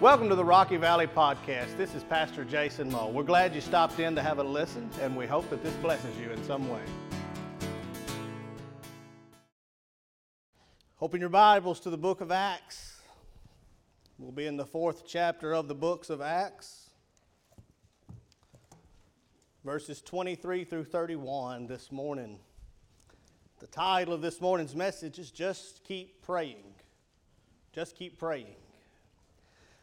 Welcome to the Rocky Valley Podcast. This is Pastor Jason Moe. We're glad you stopped in to have a listen, and we hope that this blesses you in some way. Open your Bibles to the book of Acts. We'll be in the fourth chapter of the books of Acts, verses 23 through 31 this morning. The title of this morning's message is Just Keep Praying. Just keep praying.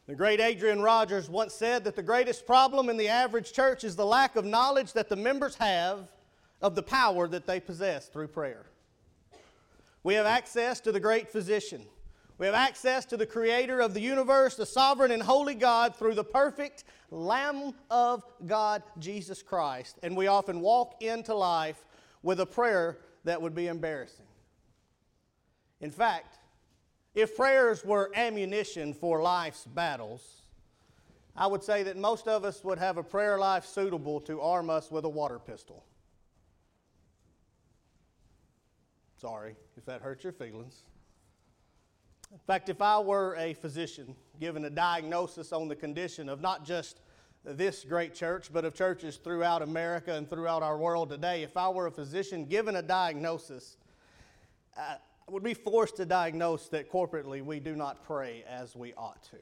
The great Adrian Rogers once said that the greatest problem in the average church is the lack of knowledge that the members have of the power that they possess through prayer. We have access to the great physician. We have access to the creator of the universe, the sovereign and holy God, through the perfect Lamb of God, Jesus Christ. And we often walk into life with a prayer that would be embarrassing. In fact, if prayers were ammunition for life's battles, I would say that most of us would have a prayer life suitable to arm us with a water pistol. Sorry if that hurts your feelings. In fact, if I were a physician given a diagnosis on the condition of not just this great church, but of churches throughout America and throughout our world today, if I were a physician given a diagnosis, uh, would be forced to diagnose that corporately we do not pray as we ought to.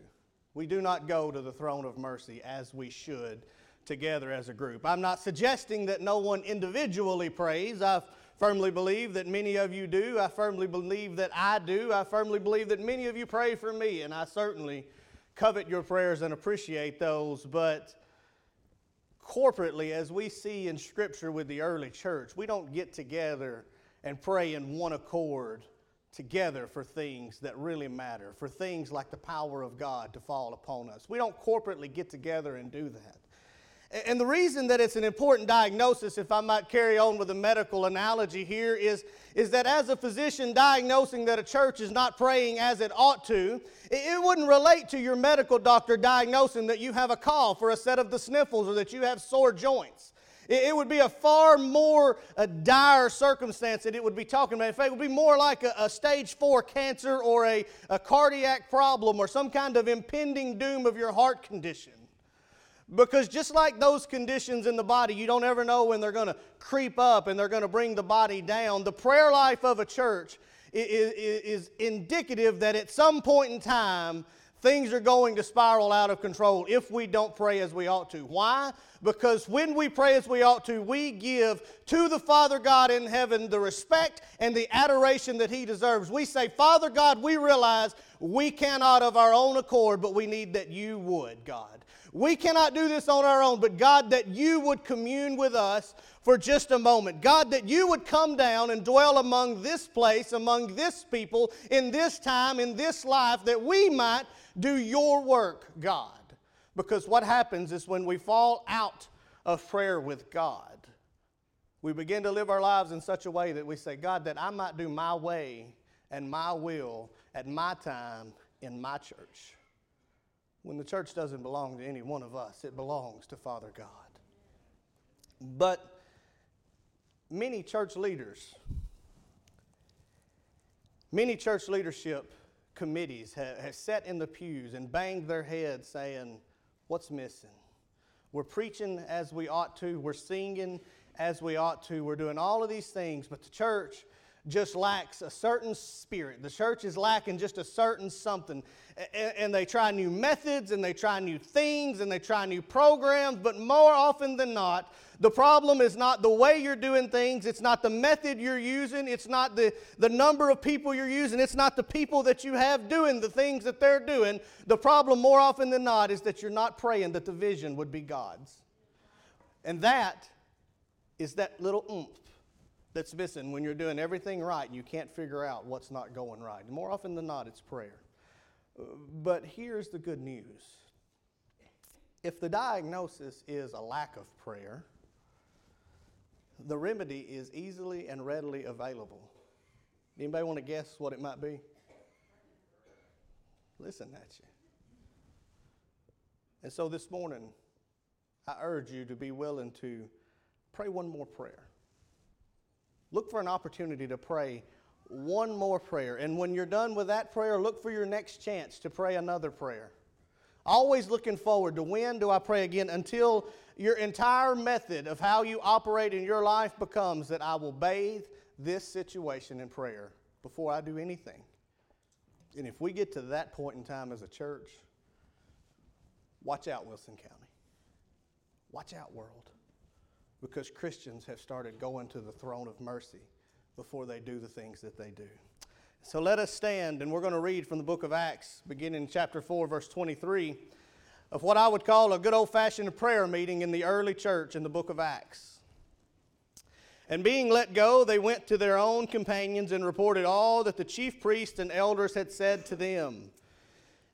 We do not go to the throne of mercy as we should together as a group. I'm not suggesting that no one individually prays. I firmly believe that many of you do. I firmly believe that I do. I firmly believe that many of you pray for me, and I certainly covet your prayers and appreciate those. But corporately, as we see in Scripture with the early church, we don't get together and pray in one accord together for things that really matter, for things like the power of God to fall upon us. We don't corporately get together and do that. And the reason that it's an important diagnosis, if I might carry on with a medical analogy here, is, is that as a physician diagnosing that a church is not praying as it ought to, it wouldn't relate to your medical doctor diagnosing that you have a cough or a set of the sniffles or that you have sore joints. It would be a far more a dire circumstance that it would be talking about. In fact, it would be more like a, a stage four cancer or a, a cardiac problem or some kind of impending doom of your heart condition. Because just like those conditions in the body, you don't ever know when they're going to creep up and they're going to bring the body down. The prayer life of a church is, is, is indicative that at some point in time, things are going to spiral out of control if we don't pray as we ought to. Why? Because when we pray as we ought to, we give to the Father God in heaven the respect and the adoration that He deserves. We say, Father God, we realize we cannot of our own accord, but we need that you would, God. We cannot do this on our own, but God, that you would commune with us for just a moment. God, that you would come down and dwell among this place, among this people, in this time, in this life, that we might do your work, God. Because what happens is when we fall out of prayer with God, we begin to live our lives in such a way that we say, God, that I might do my way and my will at my time in my church. When the church doesn't belong to any one of us, it belongs to Father God. But many church leaders, many church leadership committees have, have sat in the pews and banged their heads saying, What's missing? We're preaching as we ought to, we're singing as we ought to, we're doing all of these things, but the church just lacks a certain spirit. The church is lacking just a certain something. And, they try new methods and they try new things and they try new programs, but more often than not, the problem is not the way you're doing things, it's not the method you're using, it's not the, the number of people you're using, it's not the people that you have doing the things that they're doing. The problem, more often than not, is that you're not praying that the vision would be God's. And that is that little oomph that's missing when you're doing everything right and you can't figure out what's not going right. More often than not, it's prayer. But here's the good news if the diagnosis is a lack of prayer, the remedy is easily and readily available. Anybody want to guess what it might be? Listen at you. And so this morning, I urge you to be willing to pray one more prayer. Look for an opportunity to pray one more prayer. And when you're done with that prayer, look for your next chance to pray another prayer. Always looking forward to when do I pray again until your entire method of how you operate in your life becomes that I will bathe this situation in prayer before I do anything. And if we get to that point in time as a church, watch out, Wilson County. Watch out, world. Because Christians have started going to the throne of mercy before they do the things that they do. So let us stand, and we're going to read from the book of Acts, beginning in chapter 4, verse 23, of what I would call a good old fashioned prayer meeting in the early church in the book of Acts. And being let go, they went to their own companions and reported all that the chief priests and elders had said to them.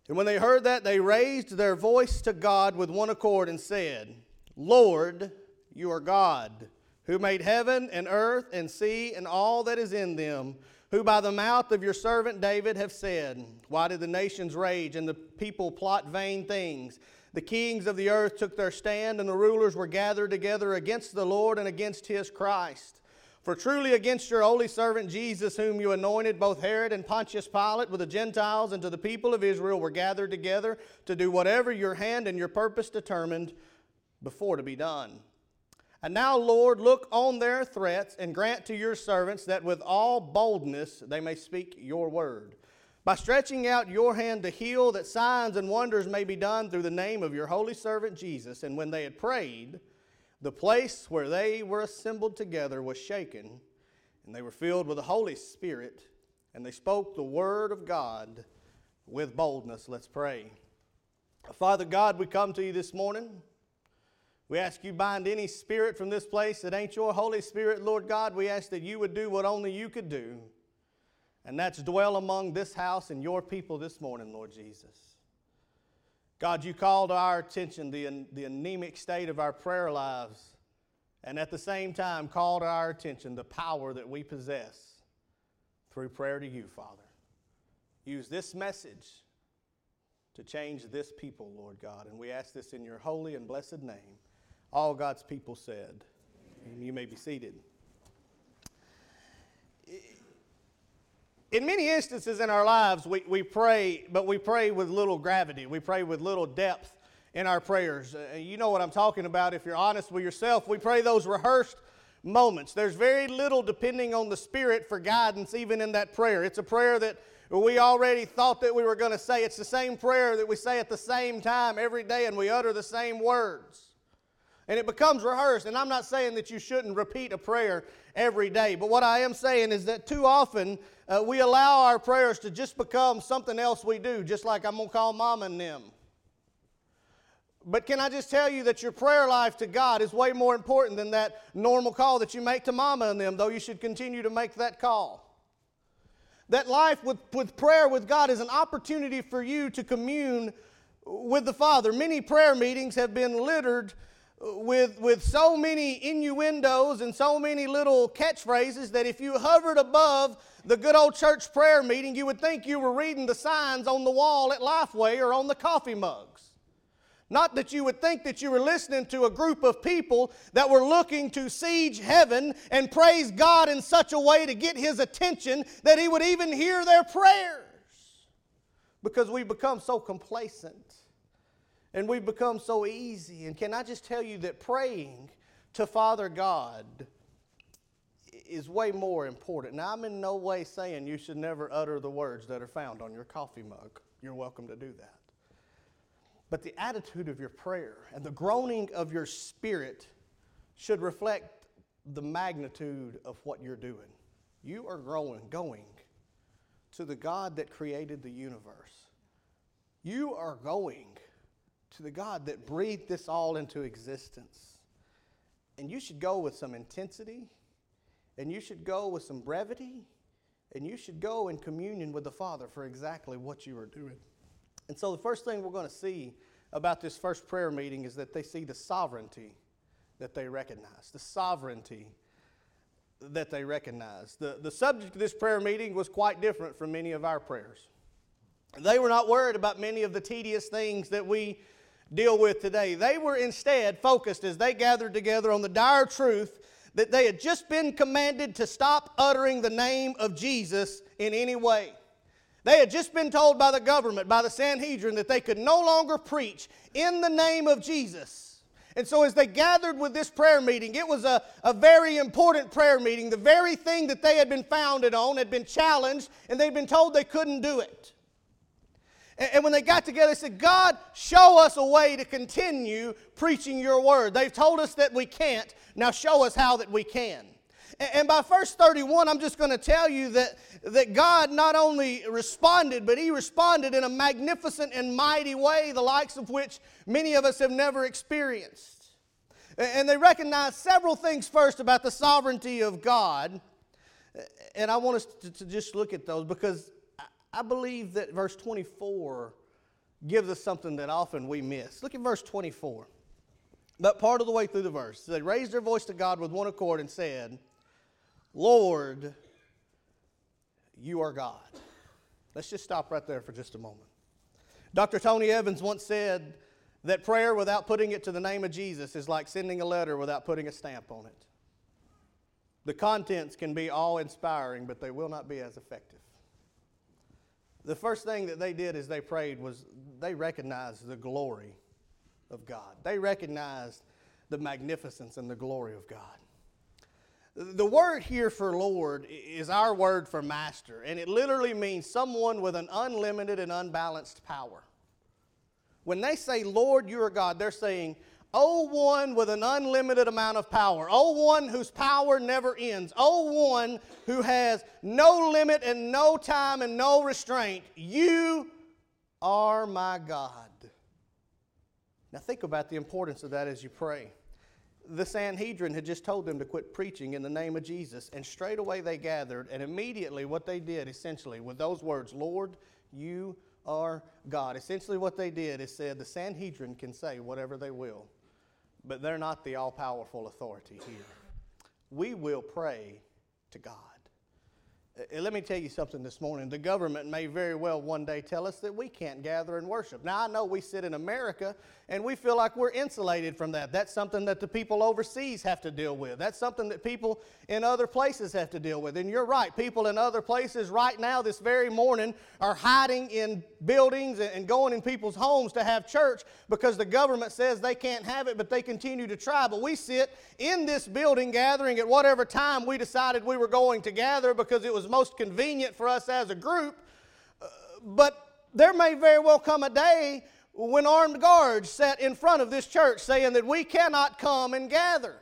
And when they heard that, they raised their voice to God with one accord and said, Lord, you are God, who made heaven and earth and sea and all that is in them, who by the mouth of your servant David have said, Why did the nations rage and the people plot vain things? The kings of the earth took their stand, and the rulers were gathered together against the Lord and against his Christ. For truly against your holy servant Jesus, whom you anointed, both Herod and Pontius Pilate, with the Gentiles and to the people of Israel, were gathered together to do whatever your hand and your purpose determined before to be done. And now, Lord, look on their threats and grant to your servants that with all boldness they may speak your word by stretching out your hand to heal, that signs and wonders may be done through the name of your holy servant Jesus. And when they had prayed, the place where they were assembled together was shaken, and they were filled with the Holy Spirit, and they spoke the word of God with boldness. Let's pray. Father God, we come to you this morning. We ask you bind any spirit from this place that ain't your Holy Spirit, Lord God. We ask that you would do what only you could do and that's dwell among this house and your people this morning, Lord Jesus. God, you call to our attention the, the anemic state of our prayer lives, and at the same time, call to our attention the power that we possess through prayer to you, Father. Use this message to change this people, Lord God, and we ask this in your holy and blessed name. All God's people said, and you may be seated. in many instances in our lives, we, we pray, but we pray with little gravity. We pray with little depth in our prayers. Uh, you know what I'm talking about if you're honest with yourself. We pray those rehearsed moments. There's very little depending on the Spirit for guidance, even in that prayer. It's a prayer that we already thought that we were going to say. It's the same prayer that we say at the same time every day, and we utter the same words. And it becomes rehearsed. And I'm not saying that you shouldn't repeat a prayer every day, but what I am saying is that too often uh, we allow our prayers to just become something else we do, just like I'm going to call mom and them. But can I just tell you that your prayer life to God is way more important than that normal call that you make to mama and them, though you should continue to make that call. That life with, with prayer with God is an opportunity for you to commune with the Father. Many prayer meetings have been littered with, with so many innuendos and so many little catchphrases that if you hovered above the good old church prayer meeting, you would think you were reading the signs on the wall at Lifeway or on the coffee mugs. Not that you would think that you were listening to a group of people that were looking to siege heaven and praise God in such a way to get His attention that He would even hear their prayers. Because we become so complacent and we've become so easy. And can I just tell you that praying to Father God is way more important. Now, I'm in no way saying you should never utter the words that are found on your coffee mug. You're welcome to do that. But the attitude of your prayer and the groaning of your spirit should reflect the magnitude of what you're doing. You are growing, going to the God that created the universe. You are going to the God that breathed this all into existence. And you should go with some intensity, and you should go with some brevity, and you should go in communion with the Father for exactly what you are doing. And so, the first thing we're going to see about this first prayer meeting is that they see the sovereignty that they recognize. The sovereignty that they recognize. The, the subject of this prayer meeting was quite different from many of our prayers. They were not worried about many of the tedious things that we deal with today. They were instead focused as they gathered together on the dire truth that they had just been commanded to stop uttering the name of Jesus in any way. They had just been told by the government, by the Sanhedrin, that they could no longer preach in the name of Jesus. And so, as they gathered with this prayer meeting, it was a, a very important prayer meeting. The very thing that they had been founded on had been challenged, and they'd been told they couldn't do it. And, when they got together, they said, God, show us a way to continue preaching your word. They've told us that we can't. Now, show us how that we can. And by verse 31, I'm just going to tell you that, that God not only responded, but He responded in a magnificent and mighty way, the likes of which many of us have never experienced. And they recognize several things first about the sovereignty of God. And I want us to, to just look at those because I believe that verse 24 gives us something that often we miss. Look at verse 24. But part of the way through the verse, they raised their voice to God with one accord and said, Lord, you are God. Let's just stop right there for just a moment. Dr. Tony Evans once said that prayer without putting it to the name of Jesus is like sending a letter without putting a stamp on it. The contents can be awe inspiring, but they will not be as effective. The first thing that they did as they prayed was they recognized the glory of God. They recognized the magnificence and the glory of God. The word here for Lord is our word for master, and it literally means someone with an unlimited and unbalanced power. When they say, Lord, you are God, they're saying, O one with an unlimited amount of power. O one whose power never ends. O one who has no limit and no time and no restraint. You are my God. Now think about the importance of that as you pray the Sanhedrin had just told them to quit preaching in the name of Jesus, and straight away they gathered, and immediately what they did, essentially, with those words, Lord, you are God. Essentially, what they did is said the Sanhedrin can say whatever they will, but they're not the all powerful authority here. We will pray to God. Uh, let me tell you something this morning. The government may very well one day tell us that we can't gather and worship. Now, I know we sit in America and we feel like we're insulated from that. That's something that the people overseas have to deal with. That's something that people in other places have to deal with. And you're right, people in other places right now, this very morning, are hiding in buildings and going in people's homes to have church because the government says they can't have it, but they continue to try. But we sit in this building gathering at whatever time we decided we were going to gather because it was most convenient for us as a group. Uh, but there may very well come a day when armed guards sat in front of this church saying that we cannot come and gather.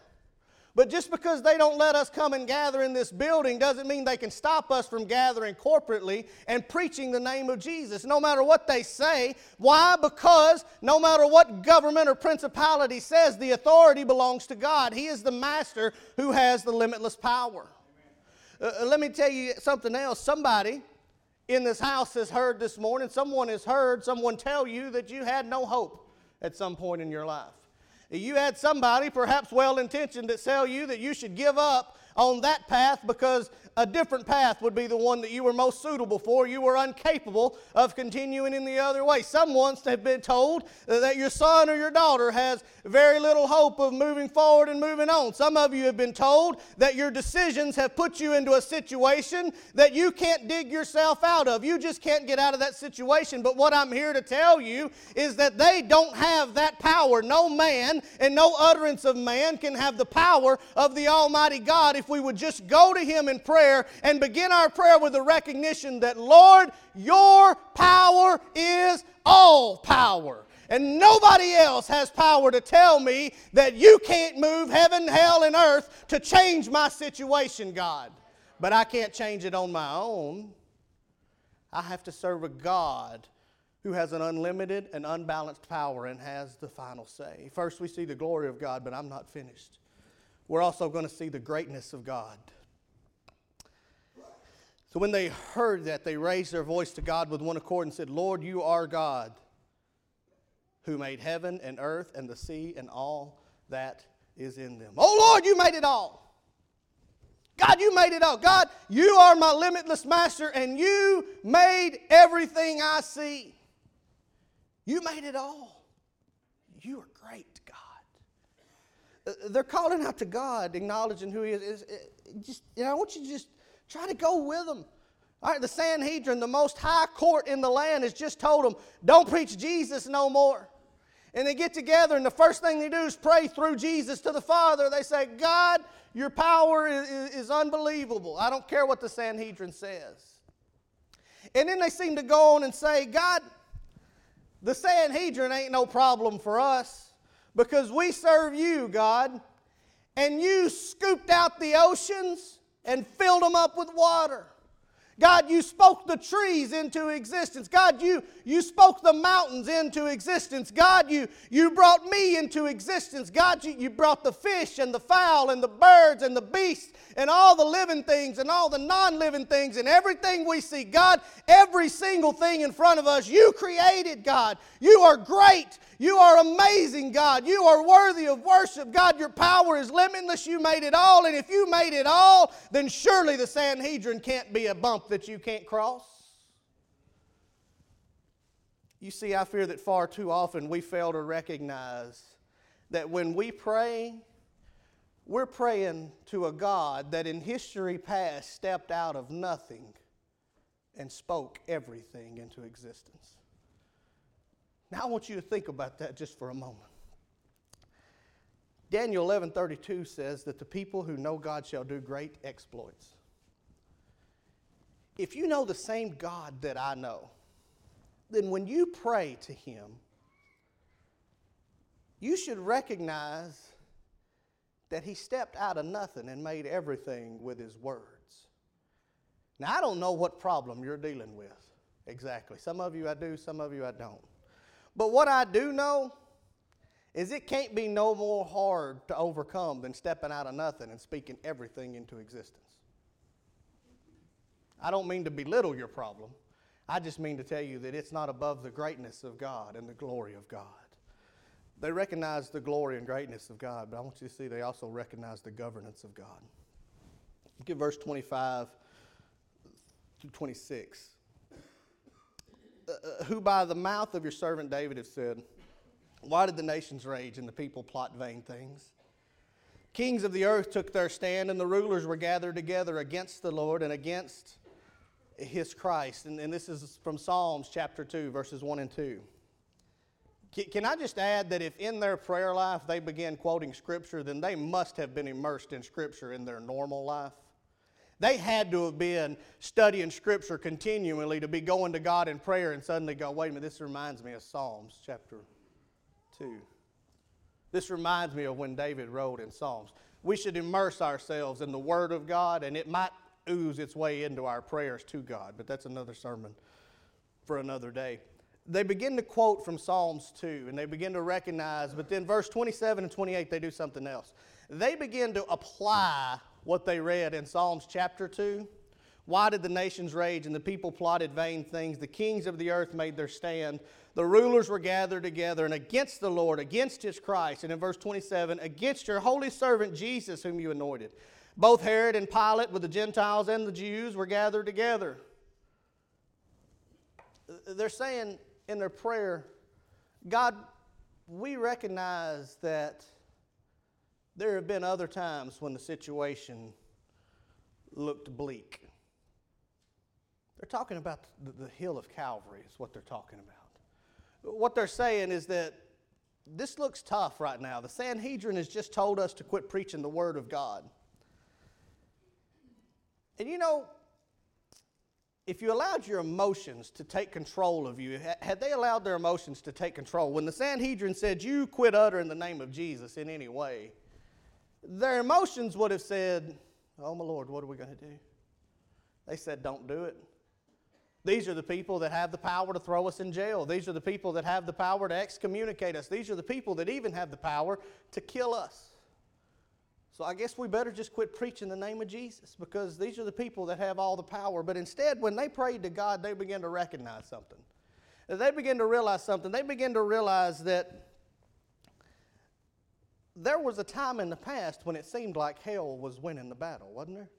But just because they don't let us come and gather in this building doesn't mean they can stop us from gathering corporately and preaching the name of Jesus, no matter what they say. Why? Because no matter what government or principality says, the authority belongs to God. He is the master who has the limitless power. Uh, let me tell you something else. Somebody in this house has heard this morning, someone has heard someone tell you that you had no hope at some point in your life. You had somebody, perhaps well intentioned, that tell you that you should give up on that path because a different path would be the one that you were most suitable for. You were incapable of continuing in the other way. Some once have been told that your son or your daughter has very little hope of moving forward and moving on. Some of you have been told that your decisions have put you into a situation that you can't dig yourself out of. You just can't get out of that situation. But what I'm here to tell you is that they don't have that power. No man and no utterance of man can have the power of the Almighty God if we would just go to Him in prayer prayer and begin our prayer with the recognition that, Lord, your power is all power. And nobody else has power to tell me that you can't move heaven, hell, and earth to change my situation, God. But I can't change it on my own. I have to serve a God who has an unlimited and unbalanced power and has the final say. First, we see the glory of God, but I'm not finished. We're also going to see the greatness of God. So when they heard that, they raised their voice to God with one accord and said, Lord, you are God who made heaven and earth and the sea and all that is in them. Oh Lord, you made it all. God, you made it all. God, you are my limitless master and you made everything I see. You made it all. You are great, God. Uh, they're calling out to God, acknowledging who He is. Just, you know, I want you to just Try to go with them. All right, the Sanhedrin, the most high court in the land, has just told them, don't preach Jesus no more. And they get together, and the first thing they do is pray through Jesus to the Father. They say, God, your power is, is, unbelievable. I don't care what the Sanhedrin says. And then they seem to go on and say, God, the Sanhedrin ain't no problem for us because we serve you, God. And you scooped out the oceans and filled them up with water. God, you spoke the trees into existence. God, you, you spoke the mountains into existence. God, you, you brought me into existence. God, you, you brought the fish and the fowl and the birds and the beasts and all the living things and all the non living things and everything we see. God, every single thing in front of us, you created, God. You are great. You are amazing, God. You are worthy of worship. God, your power is limitless. You made it all. And if you made it all, then surely the Sanhedrin can't be a bump that you can't cross. You see, I fear that far too often we fail to recognize that when we pray, we're praying to a God that in history past stepped out of nothing and spoke everything into existence. Now I want you to think about that just for a moment. Daniel 11:32 says that the people who know God shall do great exploits. If you know the same God that I know, then when you pray to him, you should recognize that he stepped out of nothing and made everything with his words. Now, I don't know what problem you're dealing with exactly. Some of you I do, some of you I don't. But what I do know is it can't be no more hard to overcome than stepping out of nothing and speaking everything into existence. I don't mean to belittle your problem. I just mean to tell you that it's not above the greatness of God and the glory of God. They recognize the glory and greatness of God, but I want you to see they also recognize the governance of God. Look at verse 25 to 26. Uh, who by the mouth of your servant David have said, Why did the nations rage and the people plot vain things? Kings of the earth took their stand, and the rulers were gathered together against the Lord and against his Christ. And, and this is from Psalms chapter 2, verses 1 and 2. Can I just add that if in their prayer life they began quoting Scripture, then they must have been immersed in Scripture in their normal life? They had to have been studying Scripture continually to be going to God in prayer and suddenly go, wait a minute, this reminds me of Psalms chapter 2. This reminds me of when David wrote in Psalms. We should immerse ourselves in the Word of God, and it might ooze its way into our prayers to God, but that's another sermon for another day. They begin to quote from Psalms 2, and they begin to recognize, but then verse 27 and 28, they do something else. They begin to apply what they read in Psalms chapter 2. Why did the nations rage and the people plotted vain things? The kings of the earth made their stand. The rulers were gathered together and against the Lord, against his Christ. And in verse 27, against your holy servant Jesus, whom you anointed. Both Herod and Pilate, with the Gentiles and the Jews, were gathered together. They're saying in their prayer, God, we recognize that there have been other times when the situation looked bleak. They're talking about the, the hill of Calvary, is what they're talking about. What they're saying is that this looks tough right now. The Sanhedrin has just told us to quit preaching the Word of God. And you know, if you allowed your emotions to take control of you, had they allowed their emotions to take control, when the Sanhedrin said, You quit uttering the name of Jesus in any way, their emotions would have said, Oh, my Lord, what are we going to do? They said, Don't do it. These are the people that have the power to throw us in jail. These are the people that have the power to excommunicate us. These are the people that even have the power to kill us. So I guess we better just quit preaching the name of Jesus because these are the people that have all the power. But instead, when they prayed to God, they began to recognize something. They began to realize something. They began to realize that there was a time in the past when it seemed like hell was winning the battle, wasn't there?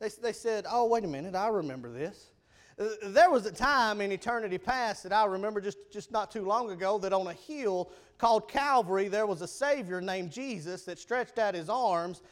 They, they said, oh, wait a minute, I remember this. Uh, there was a time in eternity past that I remember just, just not too long ago that on a hill called Calvary there was a Savior named Jesus that stretched out his arms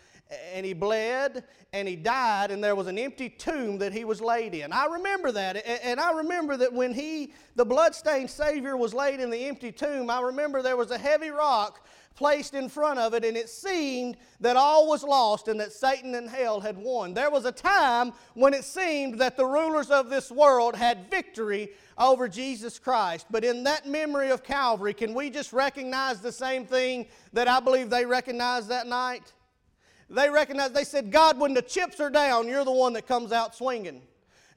and he bled and he died and there was an empty tomb that he was laid in i remember that and i remember that when he the bloodstained savior was laid in the empty tomb i remember there was a heavy rock placed in front of it, and it seemed that all was lost and that Satan and hell had won. There was a time when it seemed that the rulers of this world had victory over Jesus Christ. But in that memory of Calvary, can we just recognize the same thing that I believe they recognized that night? They recognized, they said, God, when the chips are down, you're the one that comes out swinging.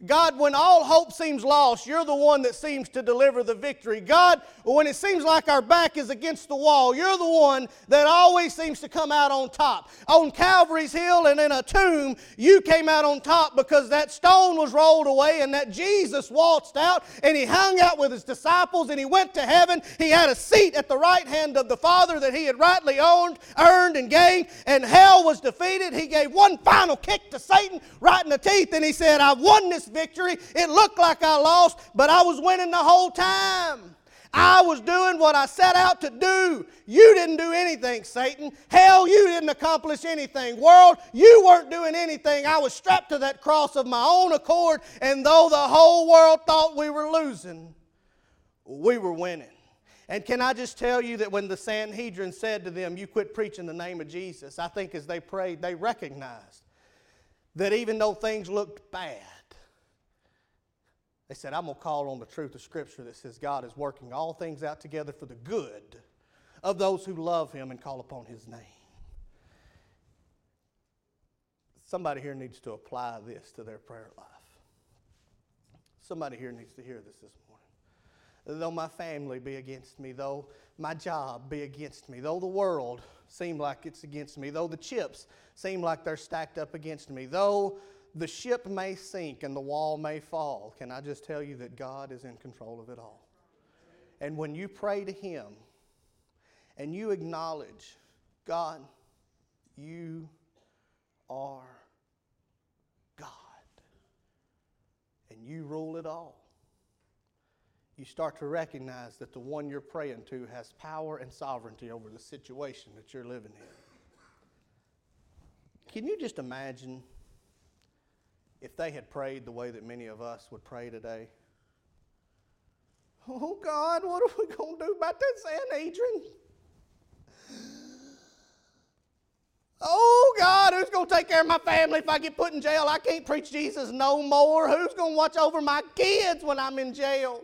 God, when all hope seems lost, you're the one that seems to deliver the victory. God, when it seems like our back is against the wall, you're the one that always seems to come out on top. On Calvary's Hill and in a tomb, you came out on top because that stone was rolled away and that Jesus waltzed out and he hung out with his disciples and he went to heaven. He had a seat at the right hand of the Father that he had rightly owned, earned, and gained, and hell was defeated. He gave one final kick to Satan right in the teeth and he said, I've won this victory. It looked like I lost, but I was winning the whole time. I was doing what I set out to do. You didn't do anything, Satan. Hell, you didn't accomplish anything. World, you weren't doing anything. I was strapped to that cross of my own accord, and though the whole world thought we were losing, we were winning. And can I just tell you that when the Sanhedrin said to them, You quit preaching the name of Jesus, I think as they prayed, they recognized that even though things looked bad, they said, I'm going to call on the truth of Scripture that says God is working all things out together for the good of those who love Him and call upon His name. Somebody here needs to apply this to their prayer life. Somebody here needs to hear this this morning. Though my family be against me, though my job be against me, though the world seem like it's against me, though the chips seem like they're stacked up against me, though the ship may sink and the wall may fall, can I just tell you that God is in control of it all? And when you pray to Him and you acknowledge, God, you are God, and you rule it all, you start to recognize that the one you're praying to has power and sovereignty over the situation that you're living in. Can you just imagine? If they had prayed the way that many of us would pray today. Oh God, what are we going to do about that Sanhedrin? Oh God, who's going to take care of my family if I get put in jail? I can't preach Jesus no more. Who's going to watch over my kids when I'm in jail?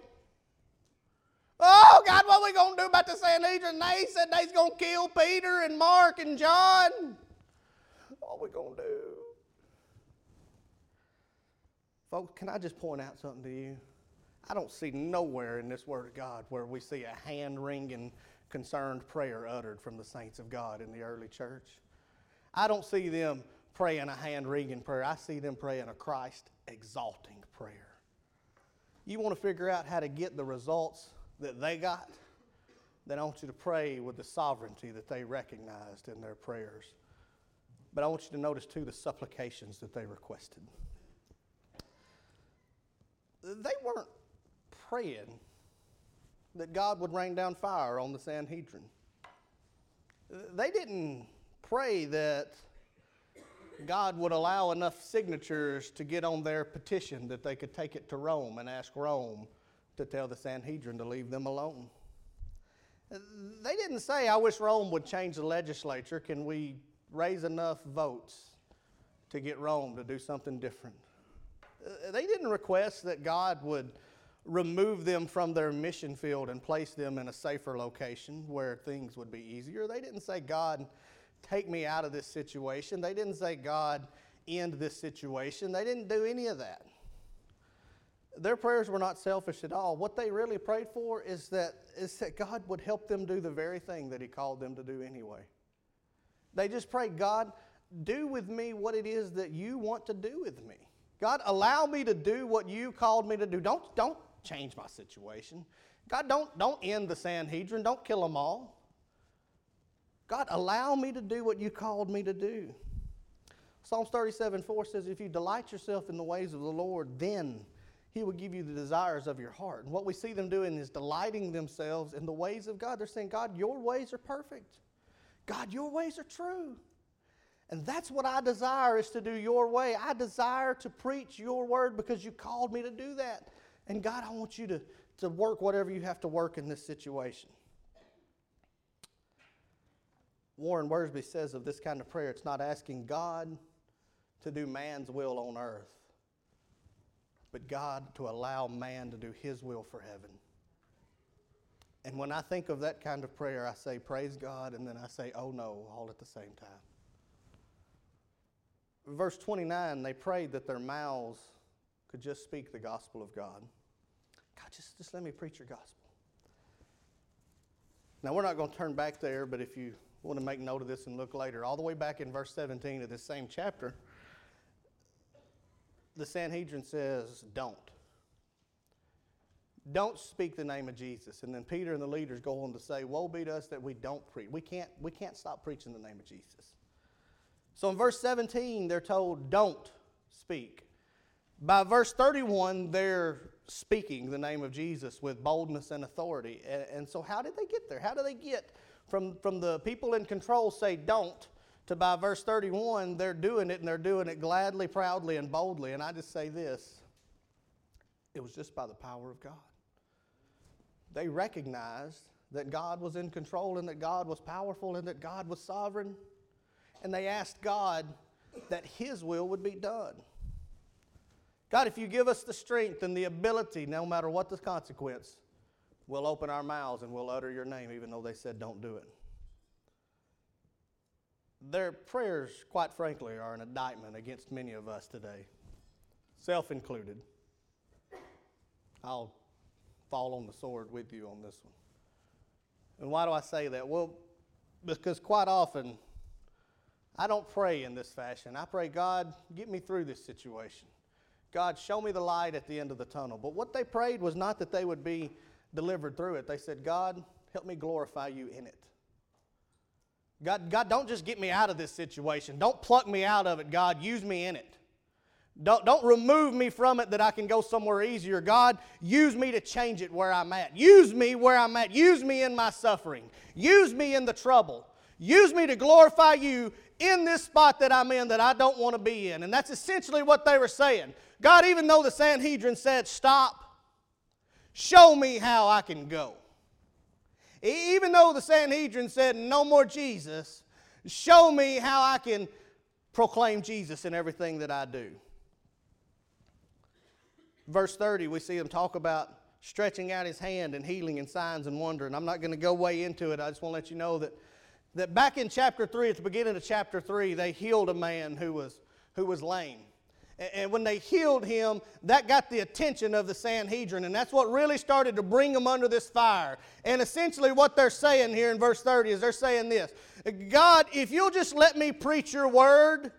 Oh God, what are we going to do about the Sanhedrin? They said they's going to kill Peter and Mark and John. What are we going to do? Folks, can I just point out something to you? I don't see nowhere in this Word of God where we see a hand wringing, concerned prayer uttered from the saints of God in the early church. I don't see them praying a hand wringing prayer. I see them praying a Christ exalting prayer. You want to figure out how to get the results that they got? Then I want you to pray with the sovereignty that they recognized in their prayers. But I want you to notice, too, the supplications that they requested they weren't praying that God would rain down fire on the Sanhedrin. They didn't pray that God would allow enough signatures to get on their petition that they could take it to Rome and ask Rome to tell the Sanhedrin to leave them alone. They didn't say, I wish Rome would change the legislature. Can we raise enough votes to get Rome to do something different? Uh, they didn't request that God would remove them from their mission field and place them in a safer location where things would be easier. They didn't say, God, take me out of this situation. They didn't say, God, end this situation. They didn't do any of that. Their prayers were not selfish at all. What they really prayed for is that, is that God would help them do the very thing that He called them to do anyway. They just prayed, God, do with me what it is that you want to do with me. God, allow me to do what you called me to do. Don't, don't change my situation. God, don't, don't end the Sanhedrin. Don't kill them all. God, allow me to do what you called me to do. Psalms 37 4 says, If you delight yourself in the ways of the Lord, then he will give you the desires of your heart. And what we see them doing is delighting themselves in the ways of God. They're saying, God, your ways are perfect. God, your ways are true. And that's what I desire is to do your way. I desire to preach your word because you called me to do that. And God, I want you to, to work whatever you have to work in this situation. Warren Wiersbe says of this kind of prayer, it's not asking God to do man's will on earth, but God to allow man to do his will for heaven. And when I think of that kind of prayer, I say, Praise God, and then I say, Oh no, all at the same time. Verse 29, they prayed that their mouths could just speak the gospel of God. God, just, just let me preach your gospel. Now, we're not going to turn back there, but if you want to make note of this and look later, all the way back in verse 17 of this same chapter, the Sanhedrin says, Don't. Don't speak the name of Jesus. And then Peter and the leaders go on to say, Woe be to us that we don't preach. We can't, we can't stop preaching the name of Jesus. So in verse 17, they're told, Don't speak. By verse 31, they're speaking the name of Jesus with boldness and authority. And, so, how did they get there? How do they get from, from the people in control say, Don't, to by verse 31, they're doing it and they're doing it gladly, proudly, and boldly. And I just say this it was just by the power of God. They recognized that God was in control and that God was powerful and that God was sovereign. And they asked God that His will would be done. God, if you give us the strength and the ability, no matter what the consequence, we'll open our mouths and we'll utter your name, even though they said don't do it. Their prayers, quite frankly, are an indictment against many of us today, self included. I'll fall on the sword with you on this one. And why do I say that? Well, because quite often I don't pray in this fashion. I pray, God, get me through this situation. God, show me the light at the end of the tunnel. But what they prayed was not that they would be delivered through it. They said, God, help me glorify you in it. God, God, don't just get me out of this situation. Don't pluck me out of it, God. Use me in it. Don't, don't remove me from it that I can go somewhere easier. God, use me to change it where I'm at. Use me where I'm at. Use me in my suffering. Use me in the trouble. Use me to glorify you in this spot that I'm in that I don't want to be in. And that's essentially what they were saying. God, even though the Sanhedrin said, Stop, show me how I can go. Even though the Sanhedrin said, No more Jesus, show me how I can proclaim Jesus in everything that I do. Verse 30, we see him talk about stretching out his hand and healing and signs and wonder. And I'm not going to go way into it. I just want to let you know that, that back in chapter 3, at the beginning of chapter 3, they healed a man who was, who was lame. And when they healed him, that got the attention of the Sanhedrin. And that's what really started to bring them under this fire. And essentially, what they're saying here in verse 30 is they're saying this God, if you'll just let me preach your word,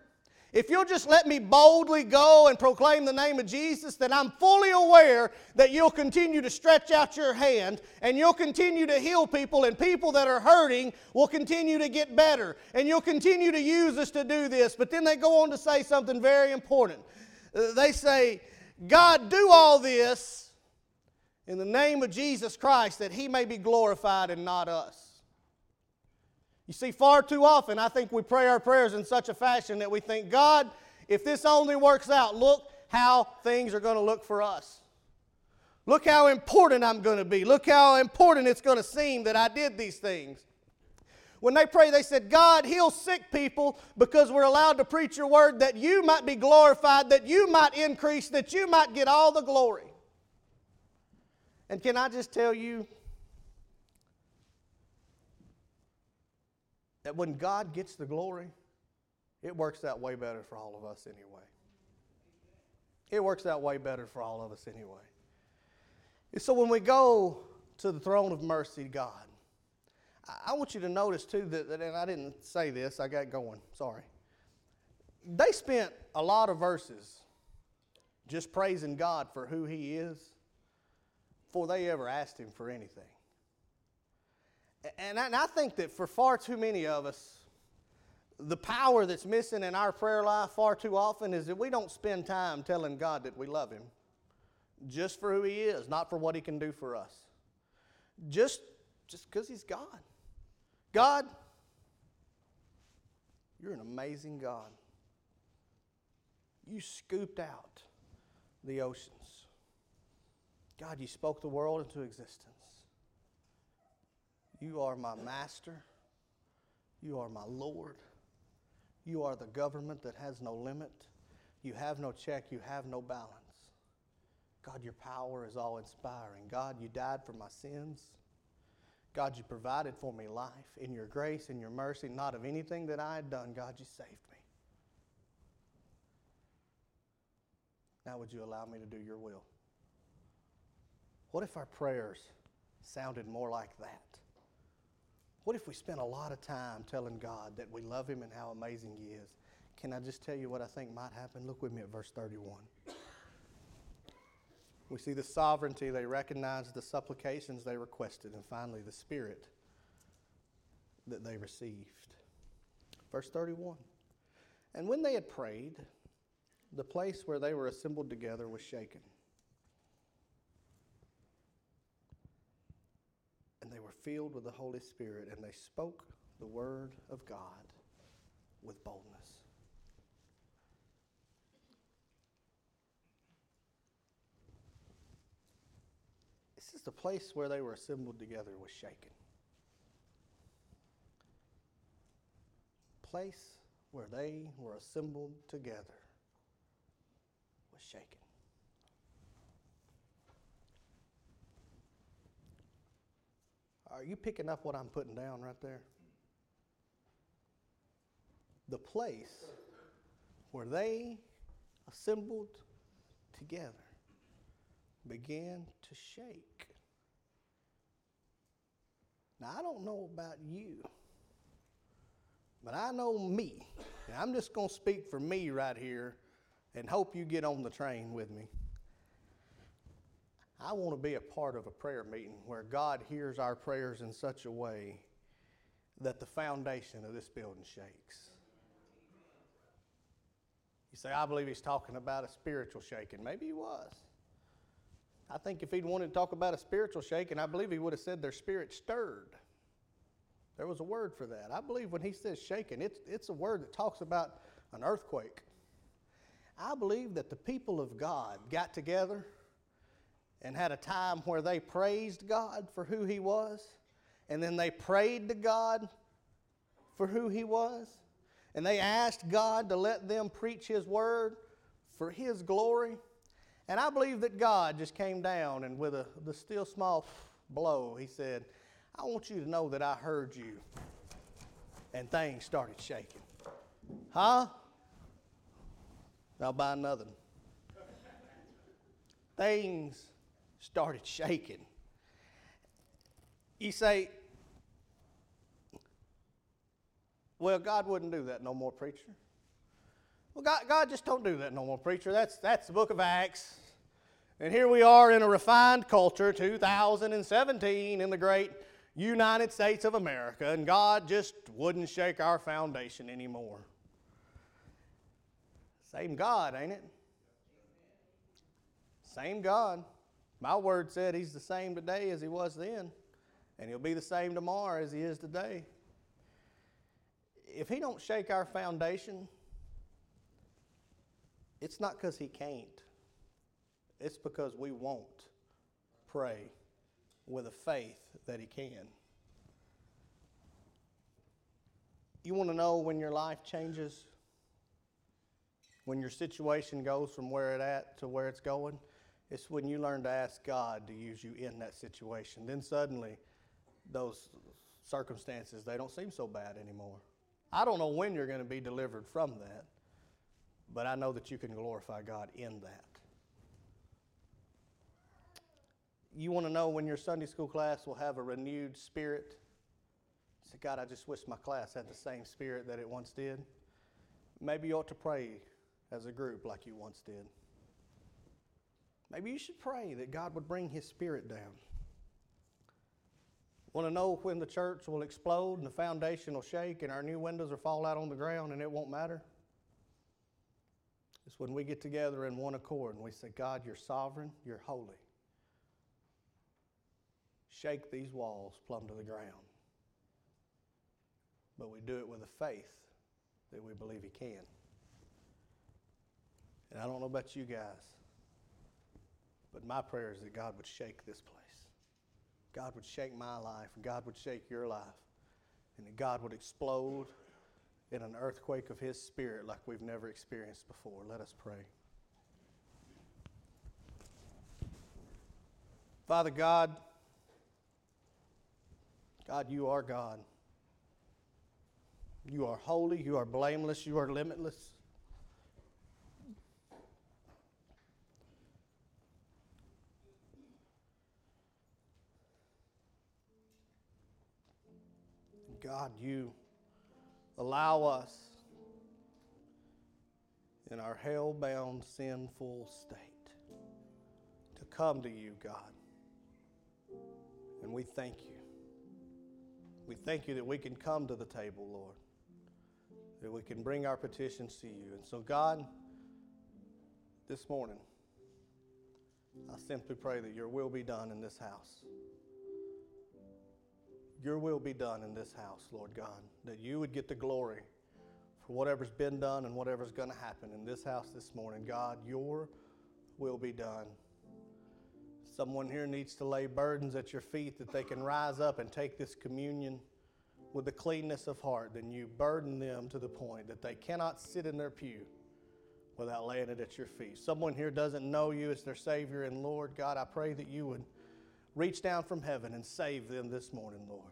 if you'll just let me boldly go and proclaim the name of Jesus, then I'm fully aware that you'll continue to stretch out your hand and you'll continue to heal people, and people that are hurting will continue to get better. And you'll continue to use us to do this. But then they go on to say something very important. Uh, they say, God, do all this in the name of Jesus Christ that he may be glorified and not us. You see, far too often, I think we pray our prayers in such a fashion that we think, God, if this only works out, look how things are going to look for us. Look how important I'm going to be. Look how important it's going to seem that I did these things. When they pray, they said, God, heal sick people because we're allowed to preach your word that you might be glorified, that you might increase, that you might get all the glory. And can I just tell you, when God gets the glory, it works out way better for all of us anyway. It works out way better for all of us anyway. And so when we go to the throne of mercy, God, I want you to notice too that, and I didn't say this, I got going, sorry. They spent a lot of verses just praising God for who He is before they ever asked Him for anything. And I think that for far too many of us, the power that's missing in our prayer life far too often is that we don't spend time telling God that we love Him just for who He is, not for what He can do for us. Just just because He's God. God, You're an amazing God. You scooped out the oceans. God, you spoke the world into existence. You are my master. You are my Lord. You are the government that has no limit. You have no check. You have no balance. God, your power is all inspiring. God, you died for my sins. God, you provided for me life in your grace and your mercy, not of anything that I had done. God, you saved me. Now, would you allow me to do your will? What if our prayers sounded more like that? What if we spent a lot of time telling God that we love Him and how amazing He is? Can I just tell you what I think might happen? Look with me at verse 31. We see the sovereignty, they recognize the supplications they requested, and finally the spirit that they received. Verse 31. And when they had prayed, the place where they were assembled together was shaken. They were filled with the Holy Spirit, and they spoke the word of God with boldness. This is the place where they were assembled together was shaken. Place where they were assembled together was shaken. Are you picking up what I'm putting down right there? The place where they assembled together began to shake. Now, I don't know about you, but I know me. And I'm just going to speak for me right here and hope you get on the train with me. I want to be a part of a prayer meeting where God hears our prayers in such a way that the foundation of this building shakes. You say, I believe he's talking about a spiritual shaking. Maybe he was. I think if he'd wanted to talk about a spiritual shaking, I believe he would have said their spirit stirred. There was a word for that. I believe when he says shaking, it's, it's a word that talks about an earthquake. I believe that the people of God got together and had a time where they praised God for who He was, and then they prayed to God for who He was, and they asked God to let them preach His word for His glory. And I believe that God just came down and with a the still small blow, He said, I want you to know that I heard you. And things started shaking. Huh? I'll buy another. Things started shaking. You say, well, God wouldn't do that no more, preacher. Well, God, God just don't do that no more, preacher. That's, that's the book of Acts. And here we are in a refined culture, 2017, in the great United States of America, and God just wouldn't shake our foundation anymore. Same God, ain't it? Same God. My word said He's the same today as He was then, and He'll be the same tomorrow as He is today. If He don't shake our foundation, it's not because He can't. It's because we won't pray with a faith that He can. You want to know when your life changes? When your situation goes from where it's at to where it's going? It's when you learn to ask God to use you in that situation. Then suddenly, those circumstances, they don't seem so bad anymore. I don't know when you're going to be delivered from that, but I know that you can glorify God in that. You want to know when your Sunday school class will have a renewed spirit? Say, God, I just wish my class had the same spirit that it once did. Maybe you ought to pray as a group like you once did. Maybe you should pray that God would bring His Spirit down. Want to know when the church will explode and the foundation will shake and our new windows will fall out on the ground and it won't matter? It's when we get together in one accord and we say, God, you're sovereign, you're holy. Shake these walls plumb to the ground. But we do it with a faith that we believe He can. And I don't know about you guys, but my prayer is that God would shake this place. God would shake my life, and God would shake your life, and that God would explode in an earthquake of His Spirit like we've never experienced before. Let us pray. Father God, God, you are God. You are holy, you are blameless, you are limitless. God, you allow us in our hell bound, sinful state to come to you, God. And we thank you. We thank you that we can come to the table, Lord, that we can bring our petitions to you. And so, God, this morning, I simply pray that your will be done in this house. Your will be done in this house, Lord God, that you would get the glory for whatever's been done and whatever's going to happen in this house this morning. God, your will be done. Someone here needs to lay burdens at your feet that they can rise up and take this communion with a cleanness of heart. Then you burden them to the point that they cannot sit in their pew without laying it at your feet. Someone here doesn't know you as their Savior and Lord. God, I pray that you would reach down from heaven and save them this morning, Lord.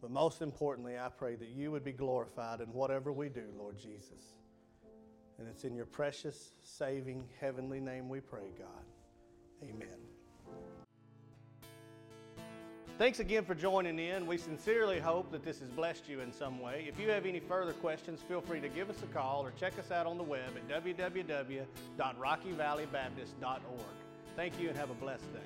But most importantly, I pray that you would be glorified in whatever we do, Lord Jesus. And it's in your precious, saving, heavenly name we pray, God. Amen. Thanks again for joining in. We sincerely hope that this has blessed you in some way. If you have any further questions, feel free to give us a call or check us out on the web at www.rockyvalleybaptist.org. Thank you and have a blessed day.